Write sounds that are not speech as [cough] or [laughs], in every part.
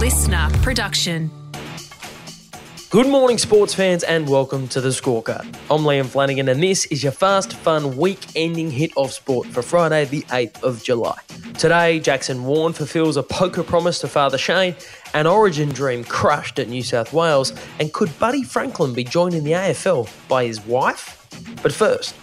listener production. Good morning, sports fans, and welcome to the scorecard. I'm Liam Flanagan, and this is your fast, fun, week ending hit off sport for Friday, the 8th of July. Today, Jackson Warne fulfills a poker promise to Father Shane, an origin dream crushed at New South Wales, and could Buddy Franklin be joined in the AFL by his wife? But first,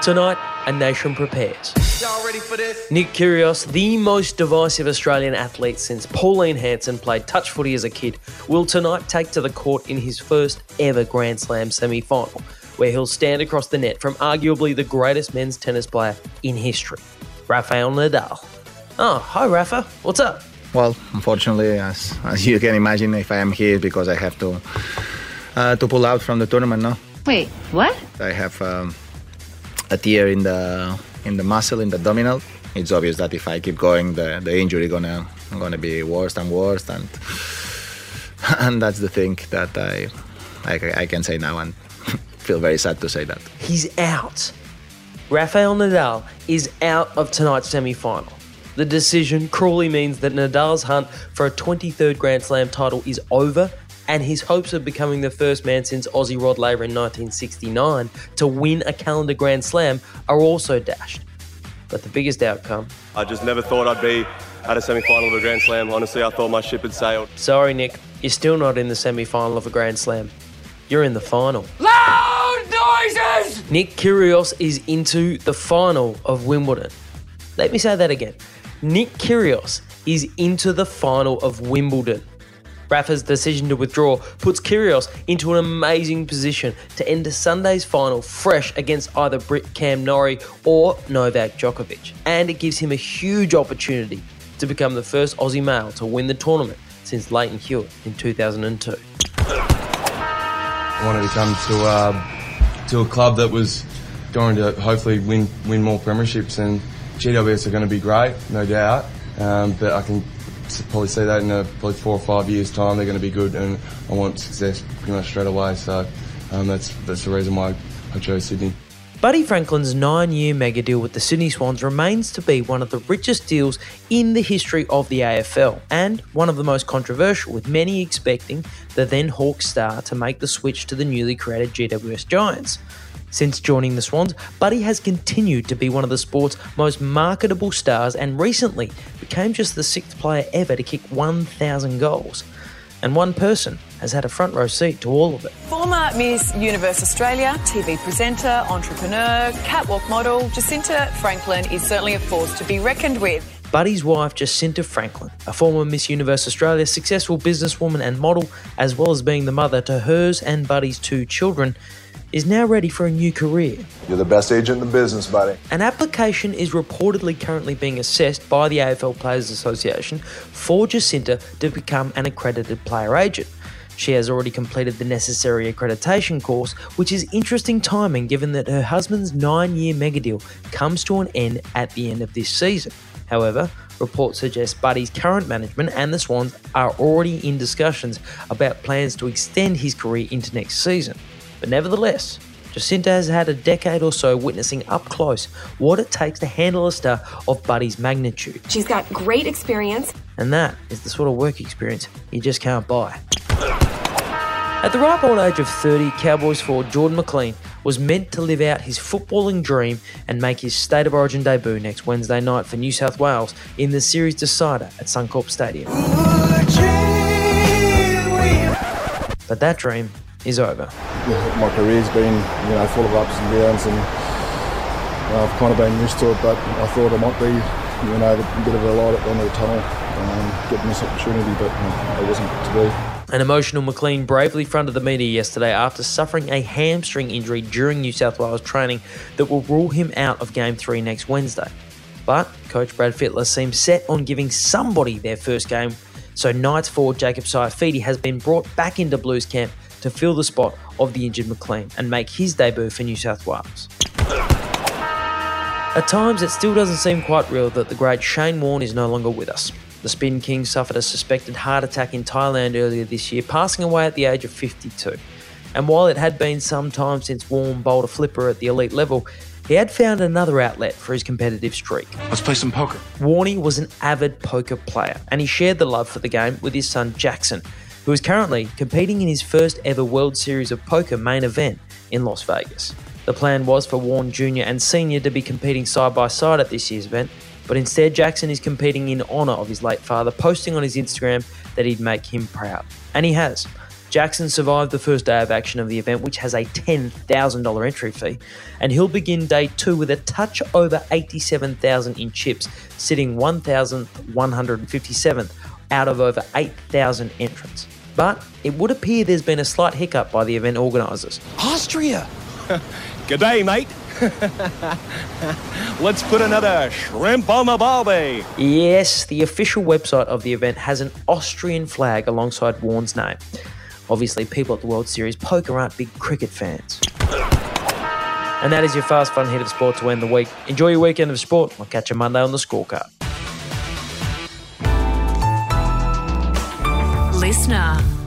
tonight, a nation prepares. Y'all ready for this? Nick Kyrgios, the most divisive Australian athlete since Pauline Hanson played touch footy as a kid, will tonight take to the court in his first ever Grand Slam semi final, where he'll stand across the net from arguably the greatest men's tennis player in history, Rafael Nadal. Oh, hi Rafa, what's up? Well, unfortunately, as, as you can imagine, if I am here because I have to uh, to pull out from the tournament now. Wait, what? I have um, a tear in the in the muscle in the abdominal. It's obvious that if I keep going, the, the injury gonna gonna be worse and worse, and [laughs] and that's the thing that I I, I can say now, and [laughs] feel very sad to say that. He's out. Rafael Nadal is out of tonight's semi final. The decision cruelly means that Nadal's hunt for a 23rd Grand Slam title is over, and his hopes of becoming the first man since Aussie Rod Laver in 1969 to win a calendar Grand Slam are also dashed. But the biggest outcome I just never thought I'd be at a semi final of a Grand Slam. Honestly, I thought my ship had sailed. sorry, Nick, you're still not in the semi final of a Grand Slam. You're in the final. Loud noises! Nick Kyrgios is into the final of Wimbledon. Let me say that again. Nick Kyrgios is into the final of Wimbledon. Rafa's decision to withdraw puts Kyrgios into an amazing position to end Sunday's final fresh against either Brit Cam Norrie or Novak Djokovic. And it gives him a huge opportunity to become the first Aussie male to win the tournament since Lleyton Hewitt in 2002. I wanted to come to uh, to a club that was going to hopefully win win more premierships, and GWS are going to be great, no doubt. Um, but I can probably see that in a, probably four or five years' time, they're going to be good, and I want success pretty much straight away. So um, that's that's the reason why I chose Sydney. Buddy Franklin's nine year mega deal with the Sydney Swans remains to be one of the richest deals in the history of the AFL, and one of the most controversial, with many expecting the then Hawks star to make the switch to the newly created GWS Giants. Since joining the Swans, Buddy has continued to be one of the sport's most marketable stars and recently became just the sixth player ever to kick 1,000 goals. And one person has had a front row seat to all of it. Former Miss Universe Australia, TV presenter, entrepreneur, catwalk model, Jesinta Franklin is certainly a force to be reckoned with. Buddy's wife, Jesinta Franklin, a former Miss Universe Australia successful businesswoman and model, as well as being the mother to hers and Buddy's two children, is now ready for a new career. You're the best agent in the business, buddy. An application is reportedly currently being assessed by the AFL Players Association for Jesinta to become an accredited player agent. She has already completed the necessary accreditation course, which is interesting timing given that her husband's nine year mega deal comes to an end at the end of this season. However, reports suggest Buddy's current management and the Swans are already in discussions about plans to extend his career into next season. But nevertheless, Jesinta has had a decade or so witnessing up close what it takes to handle a star of Buddy's magnitude. She's got great experience. And that is the sort of work experience you just can't buy. At the ripe old age of 30, Cowboys forward Jordan McLean was meant to live out his footballing dream and make his State of Origin debut next Wednesday night for New South Wales in the series decider at Suncorp Stadium. But that dream is over. My career's been, you know, full of ups and downs, and I've kind of been used to it. But I thought I might be, you know, a bit of a light at the end of the tunnel, um, getting this opportunity, but uh, it wasn't to be. An emotional McLean bravely fronted the media yesterday after suffering a hamstring injury during New South Wales training that will rule him out of Game 3 next Wednesday. But coach Brad Fittler seems set on giving somebody their first game, so Knights forward Jacob Saifiti has been brought back into Blues camp to fill the spot of the injured McLean and make his debut for New South Wales. At times, it still doesn't seem quite real that the great Shane Warne is no longer with us. The Spin King suffered a suspected heart attack in Thailand earlier this year, passing away at the age of 52. And while it had been some time since Warne bowled a flipper at the elite level, he had found another outlet for his competitive streak. Let's play some poker. Warney was an avid poker player, and he shared the love for the game with his son Jackson, who is currently competing in his first ever World Series of Poker main event in Las Vegas. The plan was for Warne Jr. and Sr. to be competing side by side at this year's event, but instead Jackson is competing in honour of his late father, posting on his Instagram that he'd make him proud. And he has. Jackson survived the first day of action of the event, which has a $10,000 entry fee, and he'll begin day two with a touch over 87,000 in chips, sitting 1,157th out of over 8,000 entrants. But it would appear there's been a slight hiccup by the event organisers. Austria. [laughs] G'day, mate. [laughs] Let's put another shrimp on the barbie. Yes, the official website of the event has an Austrian flag alongside Warne's name. Obviously, people at the World Series poker aren't big cricket fans. And that is your fast fun hit of sport to end the week. Enjoy your weekend of sport. I'll catch you Monday on the scorecard. listener.